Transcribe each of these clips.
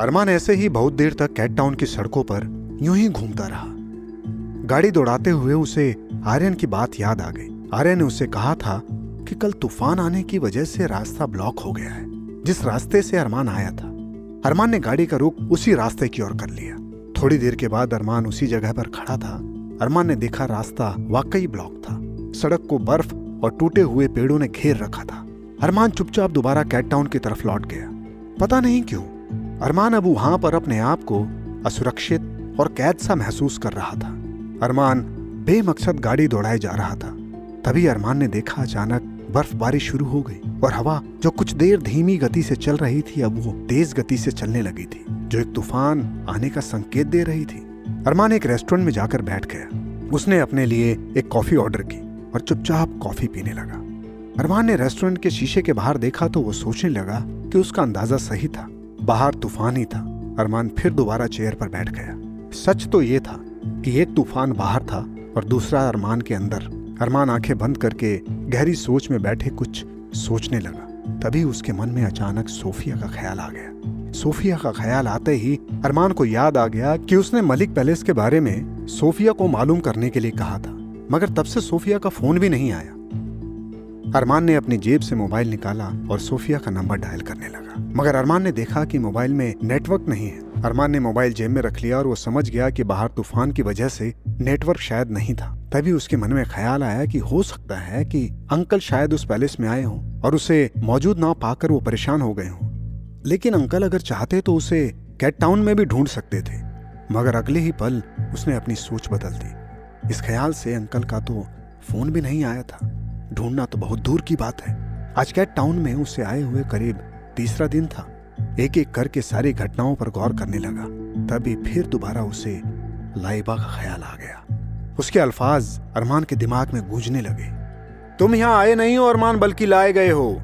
अरमान ऐसे ही बहुत देर तक कैट टाउन की सड़कों पर यूँ ही घूमता रहा। गाड़ी दौड़ाते हुए उसे आर्यन की बात याद आ गई। आर्यन ने उसे कहा था कि कल तूफ़ान आने की वजह से रास्ता ब्लॉक हो गया है। जिस रास्ते से अरमान आया था, अरमान ने गाड़ी का रुख उसी रास्ते की ओर कर लिया। थोड़ी देर के बाद अरमान उसी जगह पर खड़ा था। अरमान ने देखा रास्ता वाकई ब्लॉक था। सड़क को बर्फ़ और टूटे हुए पेड़ों ने घेर रखा था। अरमान चुपचाप दोबारा कैट टाउन की तरफ़ लौट गया। पता नहीं क्यों अरमान अब वहाँ पर अपने आप को असुरक्षित और कैद सा महसूस कर रहा था। अरमान बेमकसद गाड़ी दौड़ाए जा रहा था। तभी अरमान ने देखा अचानक बर्फबारी शुरू हो गई और हवा जो कुछ देर धीमी गति से चल रही थी, अब वो तेज गति से चलने लगी थी, जो एक तूफ़ान आने का संकेत दे रही थी। अरमान एक रेस्टोरेंट में जाकर बैठ गया। उसने अपने लिए एक कॉफ़ी ऑर्डर की और चुपचाप कॉफ़ी पीने लगा। अरमान ने रेस्टोरेंट के शीशे के बाहर देखा तो वो सोचने लगा कि उसका अंदाज़ा सही था। बाहर तूफ़ान ही था। अरमान फिर दोबारा चेयर पर बैठ गया। सच तो ये था कि एक तूफ़ान बाहर था और दूसरा अरमान के अंदर। अरमान आँखें बंद करके गहरी सोच में बैठे कुछ सोचने लगा। तभी उसके मन में अचानक सोफिया का ख्याल आ गया। सोफिया का ख्याल आते ही अरमान को याद आ गया कि उसने मलिक पैलेस के बारे में सोफिया को मालूम करने के लिए कहा था। मगर तब से सोफिया का फ़ोन भी नहीं आया। अरमान ने अपनी जेब से मोबाइल निकाला और सोफिया का नंबर डायल करने लगा। मगर अरमान ने देखा कि मोबाइल में नेटवर्क नहीं है। अरमान ने मोबाइल जेब में रख लिया और वो समझ गया कि बाहर तूफ़ान की वजह से नेटवर्क शायद नहीं था। तभी उसके मन में ख्याल आया कि हो सकता है कि अंकल शायद उस पैलेस में आए हों और उसे मौजूद ना पाकर वो परेशान हो गए हों। लेकिन अंकल अगर चाहते तो उसे कैट टाउन में भी ढूंढ सकते थे। मगर अगले ही पल उसने अपनी सोच बदल दी। इस ख्याल से अंकल का तो फ़ोन भी नहीं आया था। ढूंढना तो बहुत दूर की बात है। आज कैट टाउन में उसे आए हुए करीब तीसरा दिन था। एक एक करके सारी घटनाओं पर गौर करने लगा। तभी फिर दोबारा उसे लाइबा का ख्याल आ गया। उसके अल्फाज अरमान के दिमाग में गूंजने लगे। तुम यहाँ आए नहीं हो अरमान, बल्कि लाए गए हो।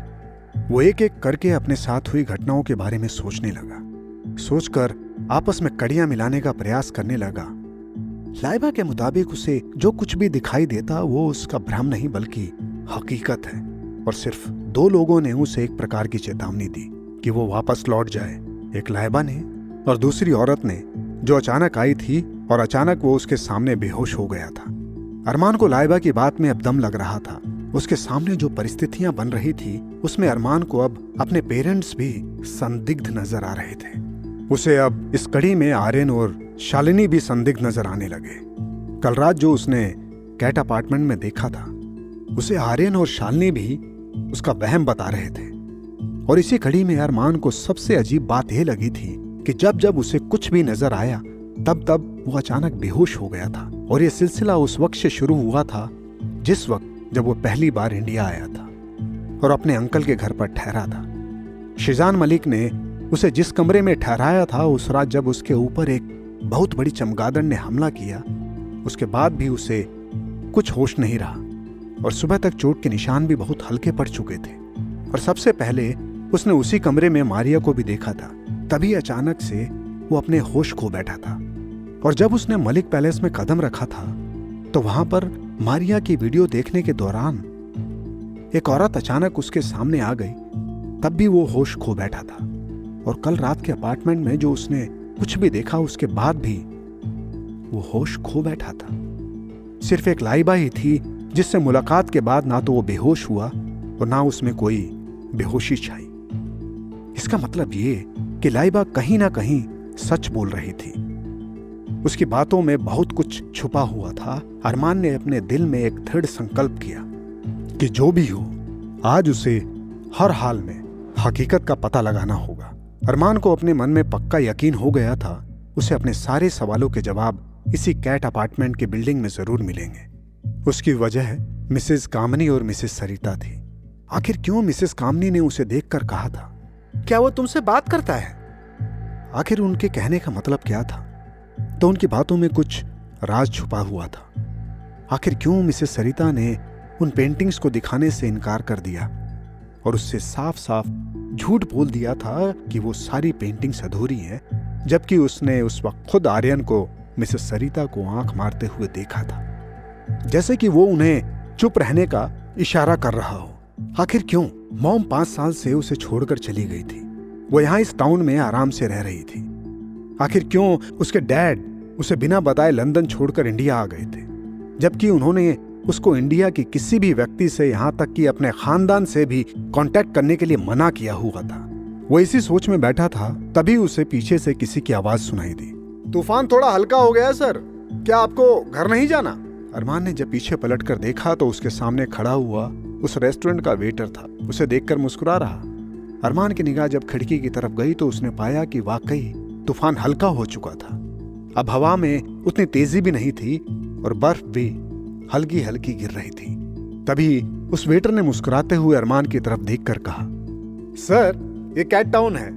वो एक एक करके अपने साथ हुई घटनाओं के बारे में सोचने लगा। सोचकर आपस में कड़ियाँ मिलाने का प्रयास करने लगा। लाइबा के मुताबिक उसे जो कुछ भी दिखाई देता, वो उसका भ्रम नहीं, बल्कि हकीकत है। और सिर्फ़ दो लोगों ने उसे एक प्रकार की चेतावनी दी कि वो वापस लौट जाए। एक लाइबा ने और दूसरी औरत ने, जो अचानक आई थी और अचानक वो उसके सामने बेहोश हो गया था। अरमान को लाइबा की बात में अब दम लग रहा था। उसके सामने जो परिस्थितियाँ बन रही थी, उसमें अरमान को अब अपने पेरेंट्स भी संदिग्ध नज़र आ रहे थे। उसे अब इस कड़ी में आर्यन और शालिनी भी संदिग्ध नज़र आने लगे। कल रात जो उसने कैट अपार्टमेंट में देखा था उसे आर्यन और शालिनी भी उसका वहम बता रहे थे। और इसी कड़ी में अरमान को सबसे अजीब बात यह लगी थी कि जब जब उसे कुछ भी नज़र आया, तब तब वो अचानक बेहोश हो गया था। और यह सिलसिला उस वक्त से शुरू हुआ था, जिस वक्त जब वो पहली बार इंडिया आया था और अपने अंकल के घर पर ठहरा था। शिजान मलिक ने उसे जिस कमरे में ठहराया था, उस रात जब उसके ऊपर एक बहुत बड़ी चमगादड़ ने हमला किया, उसके बाद भी उसे कुछ होश नहीं रहा। और सुबह तक चोट के निशान भी बहुत हल्के पड़ चुके थे। और सबसे पहले उसने उसी कमरे में मारिया को भी देखा था। तभी अचानक से वो अपने होश खो बैठा था। और जब उसने मलिक पैलेस में कदम रखा था तो वहाँ पर मारिया की वीडियो देखने के दौरान एक औरत अचानक उसके सामने आ गई। तब भी वो होश खो बैठा था। और कल रात के अपार्टमेंट में जो उसने कुछ भी देखा, उसके बाद भी वो होश खो बैठा था। सिर्फ़ एक लाइबा ही थी जिससे मुलाकात के बाद ना तो वो बेहोश हुआ और ना उसमें कोई बेहोशी छाई। इसका मतलब ये कि लाइबा कहीं ना कहीं सच बोल रही थी। उसकी बातों में बहुत कुछ छुपा हुआ था। अरमान ने अपने दिल में एक दृढ़ संकल्प किया कि जो भी हो, आज उसे हर हाल में हकीकत का पता लगाना होगा। अरमान को अपने मन में पक्का यकीन हो गया था, उसे अपने सारे सवालों के जवाब इसी कैट अपार्टमेंट के बिल्डिंग में ज़रूर मिलेंगे। उसकी वजह मिसेस कामनी और मिसेस सरिता थी। आखिर क्यों मिसेस कामनी ने उसे देखकर कहा था? क्या वो तुमसे बात करता है? आखिर उनके कहने का मतलब क्या था? तो उनकी बातों में कुछ राज छुपा हुआ था। आखिर क्यों मिसेस सरिता ने उन पेंटिंग्स को दिखाने से इनकार कर दिया? और उससे साफ़ साफ़ झूठ बोल दिया था कि वो सारी पेंटिंग्स अधूरी हैं, जबकि उसने उस वक्त खुद आर्यन को मिसेस सरिता को आँख मारते हुए देखा था। जैसे कि वो उन्हें चुप रहने का इशारा कर रहा हो। आखिर क्यों? मॉम पाँच साल से उसे छोड़कर चली गई थी। वो यहाँ इस टाउन में आराम से रह रही थी। आखिर क्यों उसके डैड उसे बिना बताए लंदन छोड़कर इंडिया आ गए थे? जबकि उन्होंने उसको इंडिया की किसी भी व्यक्ति से यहाँ तक कि अपने खानदान से भी कांटेक्ट करने के लिए मना किया हुआ था। वो इसी सोच में बैठा था, तभी उसे पीछे से किसी की आवाज़ सुनाई दी। तूफ़ान थोड़ा हल्का हो गया सर। क्या आपको घर नहीं जाना? अरमान ने जब पीछे पलट कर देखा तो उसके सामने खड़ा हुआ उस रेस्टोरेंट का वेटर था। उसे देखकर मुस्कुरा रहा। अरमान की निगाह जब खिड़की की तरफ़ गई तो उसने पाया कि वाकई तूफ़ान हल्का हो चुका था। अब हवा में उतनी तेज़ी भी नहीं थी और बर्फ़ भी हल्की हल्की गिर रही थी। तभी उस वेटर ने मुस्कुराते हुए अरमान की तरफ़ देखकर कहा, सर, ये कैट टाउन है।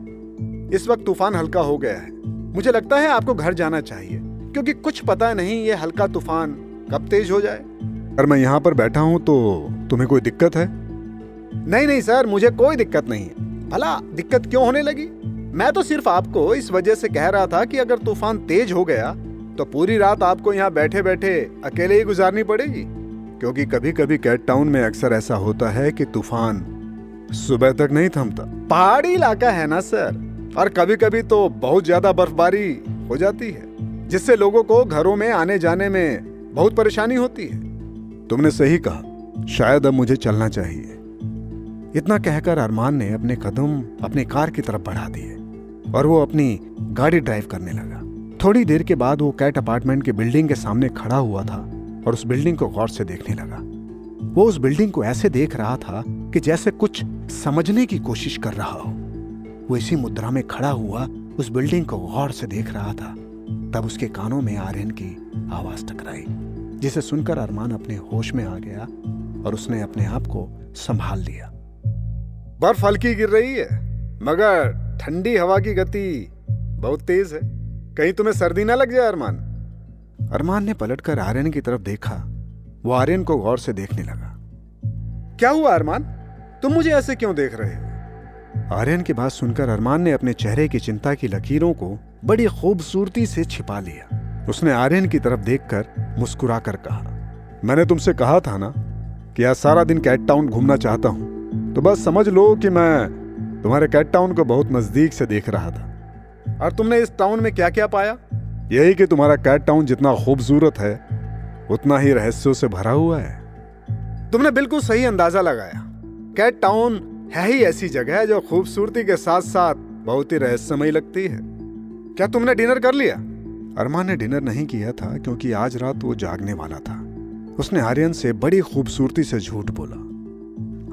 इस वक्त तूफ़ान हल्का हो गया है। मुझे लगता है आपको घर जाना चाहिए, क्योंकि कुछ पता नहीं ये हल्का तूफ़ान कब तेज हो जाए? अगर मैं यहाँ पर बैठा हूँ तो तुम्हें कोई दिक्कत है? नहीं नहीं सर मुझे कोई दिक्कत नहीं है। भला दिक्कत क्यों होने लगी? मैं तो सिर्फ़ आपको इस वजह से कह रहा था कि अगर तूफ़ान तेज हो गया तो पूरी रात आपको यहाँ बैठे बैठे अकेले ही गुजारनी पड़ेगी। क्योंकि कभी कभी कैट टाउन में अक्सर ऐसा होता है कि तूफ़ान सुबह तक नहीं थमता। पहाड़ी इलाका है ना सर? और कभी कभी तो बहुत ज़्यादा बर्फबारी हो जाती है जिससे लोगों को घरों में आने जाने में बहुत परेशानी होती है। तुमने सही कहा। शायद अब मुझे चलना चाहिए। इतना कहकर अरमान ने अपने कदम अपने कार की तरफ़ बढ़ा दिए और वो अपनी गाड़ी ड्राइव करने लगा। थोड़ी देर के बाद वो कैट अपार्टमेंट के बिल्डिंग के सामने खड़ा हुआ था और उस बिल्डिंग को गौर से देखने लगा। वो उस बिल्डिंग को ऐसे देख रहा था कि जैसे कुछ समझने की कोशिश कर रहा हो। वो इसी मुद्रा में खड़ा हुआ उस बिल्डिंग को गौर से देख रहा था। तब उसके कानों में आर्यन की आवाज़ टकराई जिसे सुनकर अरमान अपने होश में आ गया और उसने अपने आप को संभाल लिया। बर्फ़ हल्की गिर रही है मगर ठंडी हवा की गति बहुत तेज है। कहीं तुम्हें सर्दी ना लग जाए अरमान। अरमान ने पलटकर आर्यन की तरफ़ देखा। वो आर्यन को गौर से देखने लगा। क्या हुआ अरमान? तुम मुझे ऐसे क्यों देख रहे हो? आर्यन की बात सुनकर अरमान ने अपने चेहरे की चिंता की लकीरों को बड़ी खूबसूरती से छिपा लिया। उसने आर्यन की तरफ़ देखकर मुस्कुरा कर कहा, मैंने तुमसे कहा था ना कि आज सारा दिन कैट टाउन घूमना चाहता हूँ तो बस समझ लो कि मैं तुम्हारे कैट टाउन को बहुत नज़दीक से देख रहा था। और तुमने इस टाउन में क्या क्या पाया? यही कि तुम्हारा कैट टाउन जितना खूबसूरत है, उतना ही रहस्यों से भरा हुआ है। तुमने बिल्कुल सही अंदाज़ा लगाया। कैट टाउन है ही ऐसी जगह है जो खूबसूरती के साथ साथ बहुत ही रहस्यमय लगती है। क्या तुमने डिनर कर लिया? अरमान ने डिनर नहीं किया था, क्योंकि आज रात वो जागने वाला था। उसने आर्यन से बड़ी खूबसूरती से झूठ बोला।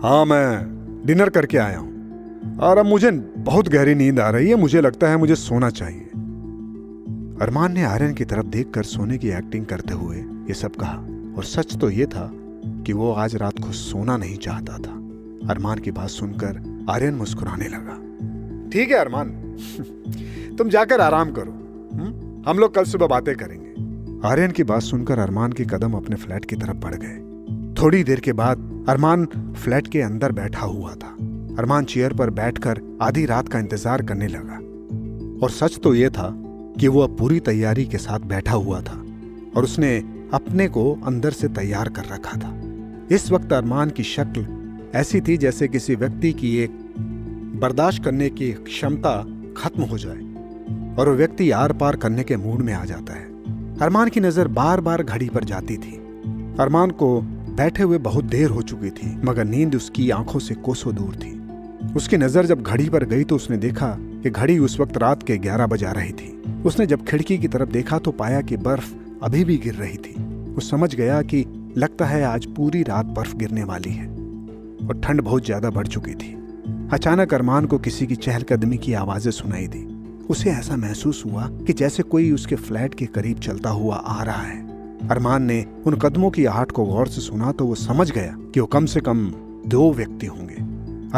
हाँ मैं डिनर करके आया हूँ। और अब मुझे बहुत गहरी नींद आ रही है, मुझे लगता है मुझे सोना चाहिए। अरमान ने आर्यन की तरफ़ देखकर सोने की एक्टिंग करते हुए ये सब कहा, और सच तो ये था कि वो आज रात को सोना नहीं चाहता था। अरमान की बात सुनकर आर्यन मुस्कुराने लगा। ठीक है, अरमान। तुम जाकर आराम करो हम लोग कल सुबह बातें करेंगे। आर्यन की बात सुनकर अरमान के कदम अपने फ्लैट की तरफ़ बढ़ गए। थोड़ी देर के बाद अरमान फ्लैट के अंदर बैठा हुआ था। अरमान चेयर पर बैठकर आधी रात का इंतज़ार करने लगा। और सच तो यह था कि वो पूरी तैयारी के साथ बैठा हुआ था और उसने अपने को अंदर से तैयार कर रखा था। इस वक्त अरमान की शक्ल ऐसी थी जैसे किसी व्यक्ति की एक बर्दाश्त करने की क्षमता खत्म हो जाए। और वो व्यक्ति आर पार करने के मूड में आ जाता है। अरमान की नज़र बार बार घड़ी पर जाती थी। अरमान को बैठे हुए बहुत देर हो चुकी थी, मगर नींद उसकी आँखों से कोसों दूर थी। उसकी नज़र जब घड़ी पर गई तो उसने देखा कि घड़ी उस वक्त रात के ग्यारह बजा रही थी। उसने जब खिड़की की तरफ़ देखा तो पाया कि बर्फ़ अभी भी गिर रही थी। वो समझ गया कि लगता है आज पूरी रात बर्फ़ गिरने वाली है और ठंड बहुत ज़्यादा बढ़ चुकी थी। अचानक अरमान को किसी की चहलकदमी की आवाज़ें सुनाई दी। उसे ऐसा महसूस हुआ कि जैसे कोई उसके फ्लैट के करीब चलता हुआ आ रहा है। अरमान ने उन कदमों की आहट को गौर से सुना तो वो समझ गया कि वो कम से कम दो व्यक्ति होंगे।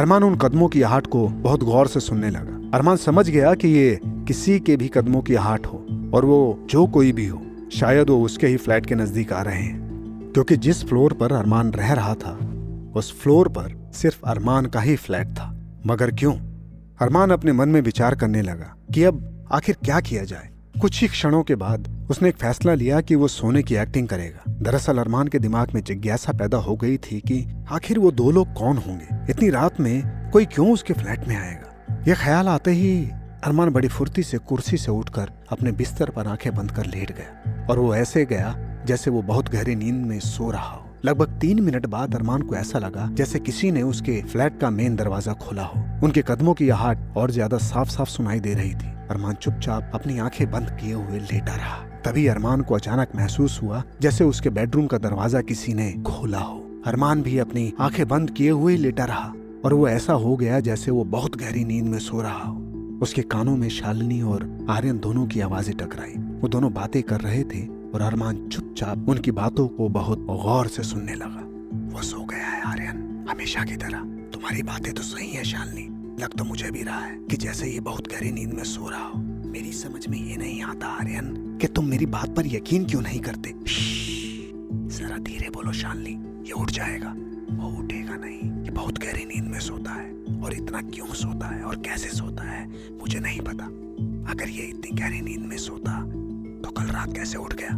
अरमान उन कदमों की आहट को बहुत गौर से सुनने लगा। अरमान समझ गया कि ये किसी के भी कदमों की आहट हो और वो जो कोई भी हो, शायद वो उसके ही फ्लैट के नज़दीक आ रहे हैं। क्योंकि जिस फ्लोर पर अरमान रह रहा था, उस फ्लोर पर सिर्फ़ अरमान का ही फ्लैट था। मगर क्यों? अरमान अपने मन में विचार करने लगा कि अब आखिर क्या किया जाए। कुछ ही क्षणों के बाद उसने एक फैसला लिया कि वो सोने की एक्टिंग करेगा। दरअसल अरमान के दिमाग में जिज्ञासा पैदा हो गई थी कि आखिर वो दो लोग कौन होंगे? इतनी रात में कोई क्यों उसके फ्लैट में आएगा? यह ख्याल आते ही अरमान बड़ी फुर्ती से कुर्सी से उठकर अपने बिस्तर पर आँखें बंद कर लेट गया और वो ऐसे गया जैसे वो बहुत गहरी नींद में सो रहा हो। लगभग तीन मिनट बाद अरमान को ऐसा लगा जैसे किसी ने उसके फ्लैट का मेन दरवाज़ा खोला हो। उनके कदमों की आहट और ज़्यादा साफ़ साफ़ सुनाई दे रही थी। अरमान चुपचाप अपनी आँखें बंद किए हुए लेटा रहा। तभी अरमान को अचानक महसूस हुआ जैसे उसके बेडरूम का दरवाज़ा किसी ने खोला हो। अरमान भी अपनी आँखें बंद किए हुए लेटा रहा और वो ऐसा हो गया जैसे वो बहुत गहरी नींद में सो रहा हो। उसके कानों में शालिनी और आर्यन दोनों की आवाज़ें टकराई। वो दोनों बातें कर रहे थे और अरमान चुपचाप उनकी बातों को बहुत गौर से सुनने लगा। वो सो गया है, आर्यन। हमेशा की तरह। तुम्हारी बातें तो सही है, शालिनी। लग तो मुझे भी रहा है कि जैसे ये बहुत गहरी नींद में सो रहा हो। मेरी समझ में ये नहीं आता, आर्यन, कि तुम मेरी बात पर यकीन क्यों नहीं करते। जरा धीरे बोलो, शालनी। ये उठ जाएगा। वो उठेगा नहीं ये बहुत गहरी नींद में सोता है। और इतना क्यों सोता है और कैसे सोता है, मुझे नहीं पता। अगर ये इतनी गहरी नींद में सोता तो कल रात कैसे उठ गया?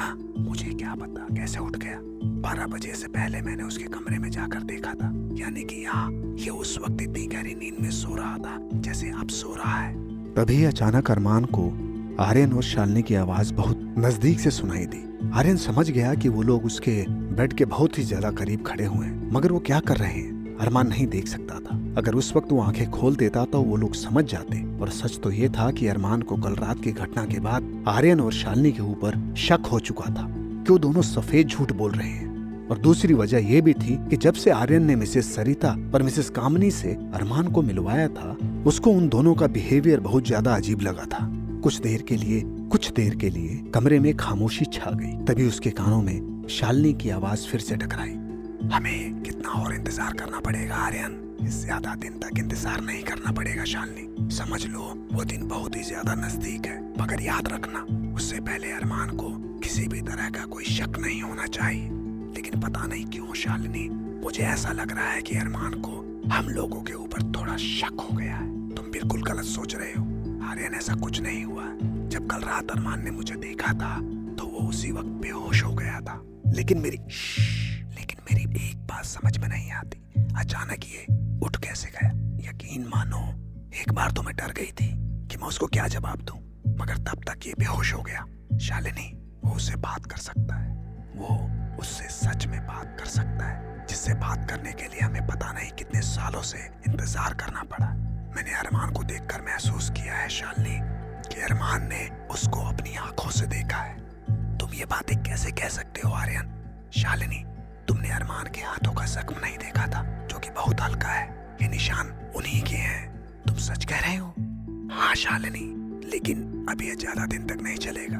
हाँ मुझे क्या पता कैसे उठ गया? बारह बजे से पहले मैंने उसके कमरे में जाकर देखा था। यानी कि यहाँ, ये उस वक्त इतनी गहरी नींद में सो रहा था, जैसे अब सो रहा है। तभी अचानक अरमान को आर्यन और शालनी की आवाज़ बहुत नज़दीक से सुनाई दी। आर्यन समझ गया कि वो लोग उसके बेड के बहुत ही ज़्यादा करीब खड़े हुए हैं, मगर वो क्या कर रहे हैं? अरमान नहीं देख सकता था। अगर उस वक्त वो आँखें खोल देता तो वो लोग समझ जाते। और सच तो ये था कि अरमान को कल रात की घटना के बाद आर्यन और शालिनी के ऊपर शक हो चुका था कि वो दोनों सफ़ेद झूठ बोल रहे हैं। और दूसरी वजह यह भी थी कि जब से आर्यन ने मिसेस सरिता और मिसेस कामनी से अरमान को मिलवाया था, उसको उन दोनों का बिहेवियर बहुत ज़्यादा अजीब लगा था। कुछ देर के लिए, कुछ देर के लिए कमरे में खामोशी छा गई। तभी उसके कानों में शालिनी की आवाज़ फिर से टकराई। हमें कितना और इंतज़ार करना पड़ेगा, आर्यन। ज़्यादा दिन तक इंतज़ार नहीं करना पड़ेगा, शालिनी। समझ लो, वो दिन बहुत ही ज़्यादा नज़दीक है, मगर याद रखना, उससे पहले अरमान को किसी भी तरह का कोई शक नहीं होना चाहिए। लेकिन पता नहीं क्यों, शालिनी, मुझे ऐसा लग रहा है कि अरमान को हम लोगों के ऊपर थोड़ा शक हो गया है। तुम बिल्कुल गलत सोच रहे हो। आर्यन, ऐसा कुछ नहीं हुआ। जब कल रात अरमान ने मुझे देखा था तो वो उसी वक्त बेहोश हो गया था। लेकिन मेरी मेरी एक बात समझ में नहीं आती। अचानक ये उठ कैसे गया? यकीन मानो, एक बार तो मैं डर गई थी कि मैं उसको क्या जवाब दूँ, मगर तब तक ये बेहोश हो गया। शालिनी, वो उससे बात कर सकता है। वो उससे सच में बात कर सकता है, जिससे बात करने के लिए हमें पता नहीं कितने सालों से इंतज़ार करना पड़ा। मैंने अरमान को देखकर महसूस किया है, शालिनी, कि अरमान ने उसको अपनी आँखों से देखा है। तुम ये बातें कैसे कह सकते हो, आर्यन? शालिनी तुमने अरमान के हाथों का जख्म नहीं देखा था, जो कि बहुत हल्का है। ये निशान उन्हीं के हैं। तुम सच कह रहे हो? हाँ शालिनी, लेकिन अभी ये ज़्यादा दिन तक नहीं चलेगा।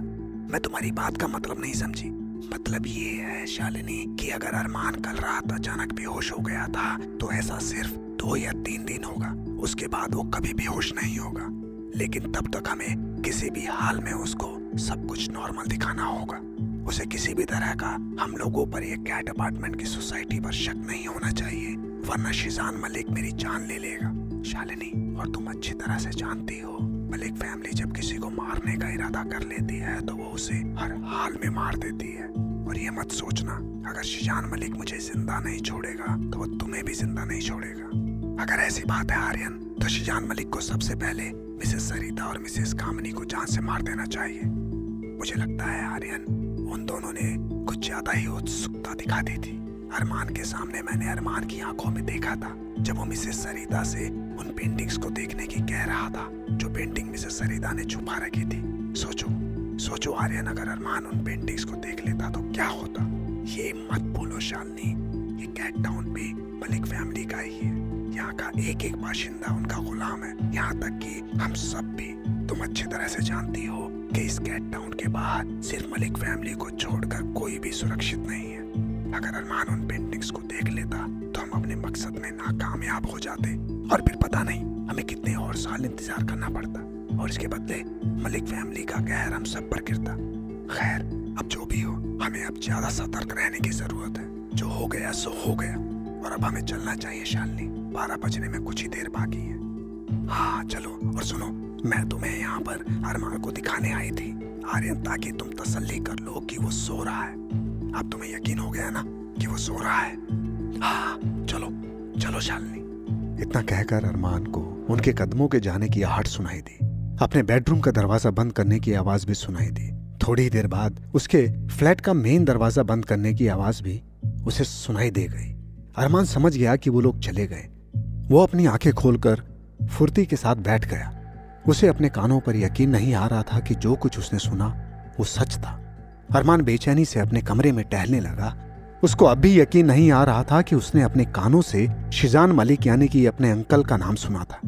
मैं तुम्हारी बात का मतलब नहीं समझी। मतलब ये है, शालिनी, कि अगर अरमान कल रात अचानक बेहोश हो गया था तो ऐसा सिर्फ़ दो या तीन दिन होगा। उसके बाद वो कभी बेहोश नहीं होगा। लेकिन तब तक हमें किसी भी हाल में उसको सब कुछ नॉर्मल दिखाना होगा। उसे किसी भी तरह का हम लोगों पर ये कैट अपार्टमेंट की सोसाइटी पर शक नहीं होना चाहिए, वरना शिजान मलिक मेरी जान ले लेगा। शालिनी, और तुम अच्छी तरह से जानती हो, मलिक फैमिली जब किसी को मारने का इरादा कर लेती है तो वो उसे हर हाल में मार देती है। और ये मत सोचना, अगर शिजान मलिक मुझे ज़िंदा नहीं छोड़ेगा तो वो तुम्हें भी ज़िंदा नहीं छोड़ेगा। अगर ऐसी बात है आर्यन तो शिजान मलिक को सबसे पहले मिसेस सरिता और मिसेस कामनी को जान से मार देना चाहिए। मुझे लगता है आर्यन उन दोनों ने कुछ ज़्यादा ही उत्सुकता दिखा दी थी। अरमान के सामने मैंने अरमान की आँखों में देखा था, जब वो मिसेस सरिता से उन पेंटिंग्स को देखने की कह रहा था, जो पेंटिंग मिसेस सरिता ने छुपा रखी थी। सोचो सोचो आर्यन, अगर अरमान उन पेंटिंग्स को देख लेता तो क्या होता? ये मत बोलो शालनी, ये कैट टाउन भी मलिक फैमिली का ही है। यहाँ का एक एक बाशिंदा उनका गुलाम है। यहाँ तक कि हम सब भी। तुम अच्छी तरह से जानती हो कि इस कैट टाउन के बाहर सिर्फ़ मलिक फैमिली को छोड़कर कोई भी सुरक्षित नहीं है। अगर अरमान उन पेंटिंग्स को देख लेता तो हम अपने मकसद में नाकामयाब हो जाते। और फिर पता नहीं, हमें कितने और साल इंतज़ार करना पड़ता। और इसके बदले, मलिक फैमिली का कहर हम सब पर गिरता। खैर, अब जो भी हो, हमें अब ज़्यादा सतर्क रहने की ज़रूरत है। जो हो गया, सो हो गया। और अब हमें चलना चाहिए, शालनी। बारह बजने में कुछ ही देर बाकी है। हाँ चलो, और सुनो। मैं तुम्हें यहाँ पर अरमान को दिखाने आई थी। आर्यन ताकि तुम तसल्ली कर लो कि वो सो रहा है। अब तुम्हें यकीन हो गया ना कि वो सो रहा है। हाँ चलो चलो शालिनी। इतना कहकर अरमान को उनके कदमों के जाने की आहट सुनाई दी। अपने बेडरूम का दरवाज़ा बंद करने की आवाज़ भी सुनाई दी। थोड़ी देर बाद उसके फ्लैट का मेन दरवाज़ा बंद करने की आवाज़ भी उसे सुनाई दे गई। अरमान समझ गया कि वो लोग चले गए। वो अपनी आँखें खोलकर फुर्ती के साथ बैठ गया। उसे अपने कानों पर यकीन नहीं आ रहा था कि जो कुछ उसने सुना, वो सच था। अरमान बेचैनी से अपने कमरे में टहलने लगा। उसको अब भी यकीन नहीं आ रहा था कि उसने अपने कानों से शिजान मलिक, यानी कि अपने अंकल का नाम सुना था।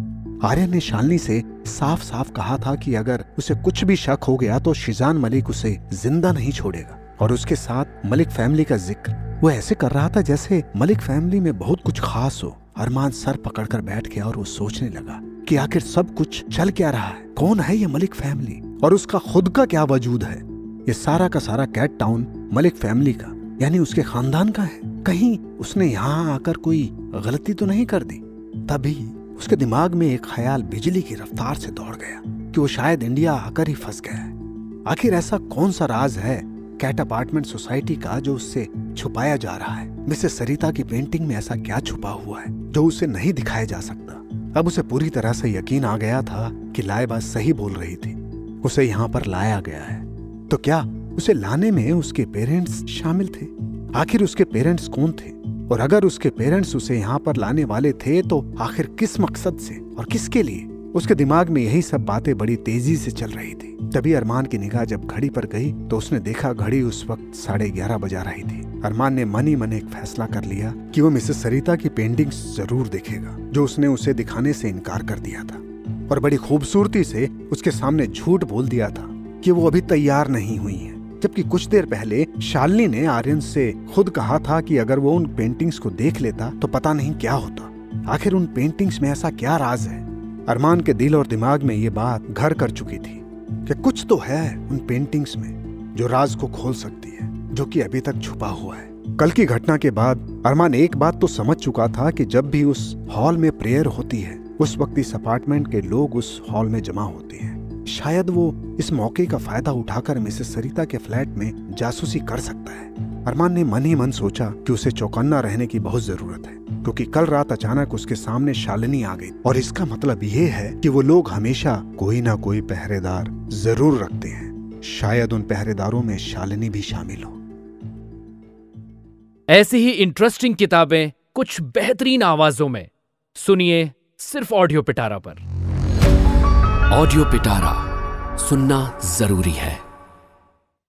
आर्यन ने शालनी से साफ़ साफ़ कहा था कि अगर उसे कुछ भी शक हो गया तो शिजान मलिक उसे ज़िंदा नहीं छोड़ेगा। और उसके साथ मलिक फैमिली का ज़िक्र। वो ऐसे कर रहा था जैसे मलिक फैमिली में बहुत कुछ खास हो। अरमान सर पकड़कर बैठ गया और वो सोचने लगा कि आखिर सब कुछ चल क्या रहा है? कौन है ये मलिक फैमिली? और उसका खुद का क्या वजूद है? ये सारा का सारा कैट टाउन मलिक फैमिली का, यानी उसके खानदान का है। कहीं उसने यहाँ आकर कोई गलती तो नहीं कर दी? तभी उसके दिमाग में एक ख्याल बिजली की रफ्तार से दौड़ गया कि वो शायद इंडिया आकर ही फंस गया है। आखिर ऐसा कौन सा राज है कैट अपार्टमेंट सोसाइटी का जो उससे छुपाया जा रहा है। मिसेस सरिता की पेंटिंग में ऐसा क्या छुपा हुआ है, जो उसे नहीं दिखाया जा सकता। अब उसे पूरी तरह से यकीन आ गया था कि लाएबा सही बोल रही थी। उसे यहाँ पर लाया गया है। तो क्या उसे लाने में उसके पेरेंट्स शामिल थे? आखिर उसके पेरेंट्स कौन थे? और अगर उसके पेरेंट्स उसे यहाँ पर लाने वाले थे तो आखिर किस मकसद से और किसके लिए? उसके दिमाग में यही सब बातें बड़ी तेज़ी से चल रही थी। तभी अरमान की निगाह जब घड़ी पर गई तो उसने देखा घड़ी उस वक्त साढ़े ग्यारह बजा रही थी। अरमान ने मन ही मन एक फैसला कर लिया कि वो मिसेस सरिता की पेंटिंग ज़रूर देखेगा, जो उसने उसे दिखाने से इनकार कर दिया था। और बड़ी खूबसूरती से उसके सामने झूठ बोल दिया था कि वो अभी तैयार नहीं हुई है। जबकि कुछ देर पहले शालिनी ने आर्यन से खुद कहा था कि अगर वो उन पेंटिंग्स को देख लेता तो पता नहीं क्या होता। आखिर उन पेंटिंग्स में ऐसा क्या राज है? अरमान के दिल और दिमाग में ये बात घर कर चुकी थी कि कुछ तो है उन पेंटिंग्स में जो राज को खोल सकती है, जो कि अभी तक छुपा हुआ है। कल की घटना के बाद अरमान एक बात तो समझ चुका था कि जब भी उस हॉल में प्रेयर होती है, उस वक्त इस अपार्टमेंट के लोग उस हॉल में जमा होते हैं। शायद वो इस मौके का फ़ायदा उठाकर मिसेस सरिता के फ्लैट में जासूसी कर सकता है। अरमान ने मन ही मन सोचा कि उसे चौकन्ना रहने की बहुत ज़रूरत है। क्योंकि कल रात अचानक उसके सामने शालिनी आ गई। और इसका मतलब ये है कि वो लोग हमेशा कोई ना कोई पहरेदार ज़रूर रखते हैं। शायद उन पहरेदारों में शालिनी भी शामिल हो। ऐसी ही इंटरेस्टिंग किताबें कुछ बेहतरीन आवाजों में। सुनिए सिर्फ़ ऑडियो पिटारा पर। ऑडियो पिटारा सुनना ज़रूरी है।